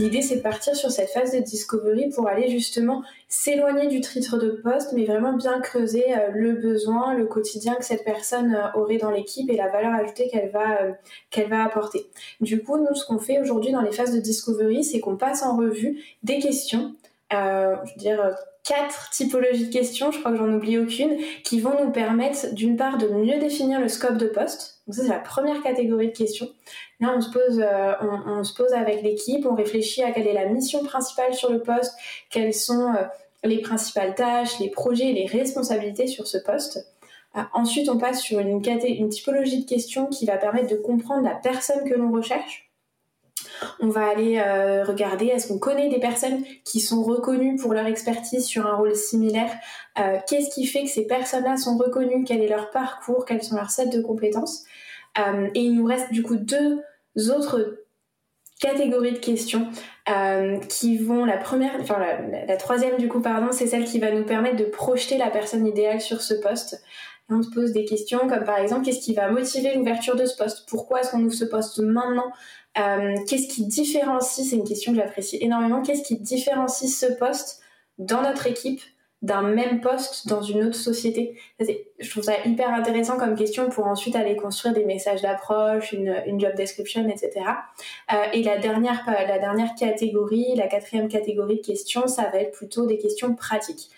L'idée, c'est de partir sur cette phase de discovery pour aller justement s'éloigner du titre de poste, mais vraiment bien creuser euh, le besoin, le quotidien que cette personne euh, aurait dans l'équipe et la valeur ajoutée qu'elle va, euh, qu'elle va apporter. Du coup, nous, ce qu'on fait aujourd'hui dans les phases de discovery, c'est qu'on passe en revue des questions, je veux dire quatre typologies de questions, je crois que j'en oublie aucune, qui vont nous permettre d'une part de mieux définir le scope de poste. Donc ça c'est la première catégorie de questions. Là on se pose, euh, on, se pose avec l'équipe, on réfléchit à quelle est la mission principale sur le poste, quelles sont euh, les principales tâches, les projets, les responsabilités sur ce poste. Euh, ensuite on passe sur une, une typologie de questions qui va permettre de comprendre la personne que l'on recherche. On va aller euh, regarder est-ce qu'on connaît des personnes qui sont reconnues pour leur expertise sur un rôle similaire. Euh, qu'est-ce qui fait que ces personnes-là sont reconnues Quel est leur parcours Quels sont leurs sets de compétences euh, Et il nous reste du coup deux autres catégories de questions qui vont la première, enfin la, la troisième du coup pardon, c'est celle qui va nous permettre de projeter la personne idéale sur ce poste on se pose des questions comme par exemple qu'est-ce qui va motiver l'ouverture de ce poste? Pourquoi est-ce qu'on ouvre ce poste maintenant? Euh, qu'est-ce qui différencie, c'est une question que j'apprécie énormément, qu'est-ce qui différencie ce poste dans notre équipe d'un même poste dans une autre société? Je trouve ça hyper intéressant comme question pour ensuite aller construire des messages d'approche, une, job description, etc. Euh, et la dernière, la dernière catégorie, la quatrième catégorie de questions, ça va être plutôt des questions pratiques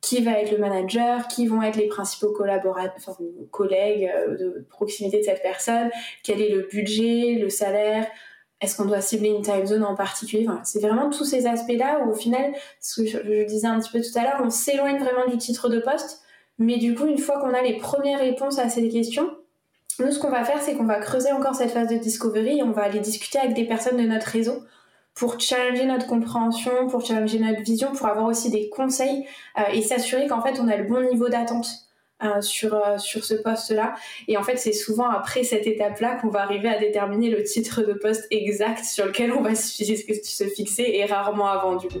qui va être le manager, qui vvont être les principaux collaborateurs, collègues euh, de proximité de cette personne, quel est le budget, le salaire, est-ce qu'on doit cibler une time zone en particulier C'est vraiment tous ces aspects-là où au final, ce que je, disais un petit peu tout à l'heure, on s'éloigne vraiment du titre de poste, mais du coup, une fois qu'on a les premières réponses à ces questions, nous, ce qu'on va faire, c'est qu'on va creuser encore cette phase de discovery et on va aller discuter avec des personnes de notre réseau pour challenger notre compréhension, pour challenger notre vision, pour avoir aussi des conseils euh, et s'assurer qu'en fait on a le bon niveau d'attente euh, sur, euh, sur ce poste-là. Et en fait, c'est souvent après cette étape-là qu'on va arriver à déterminer le titre de poste exact sur lequel on va se fixer et rarement avant du coup.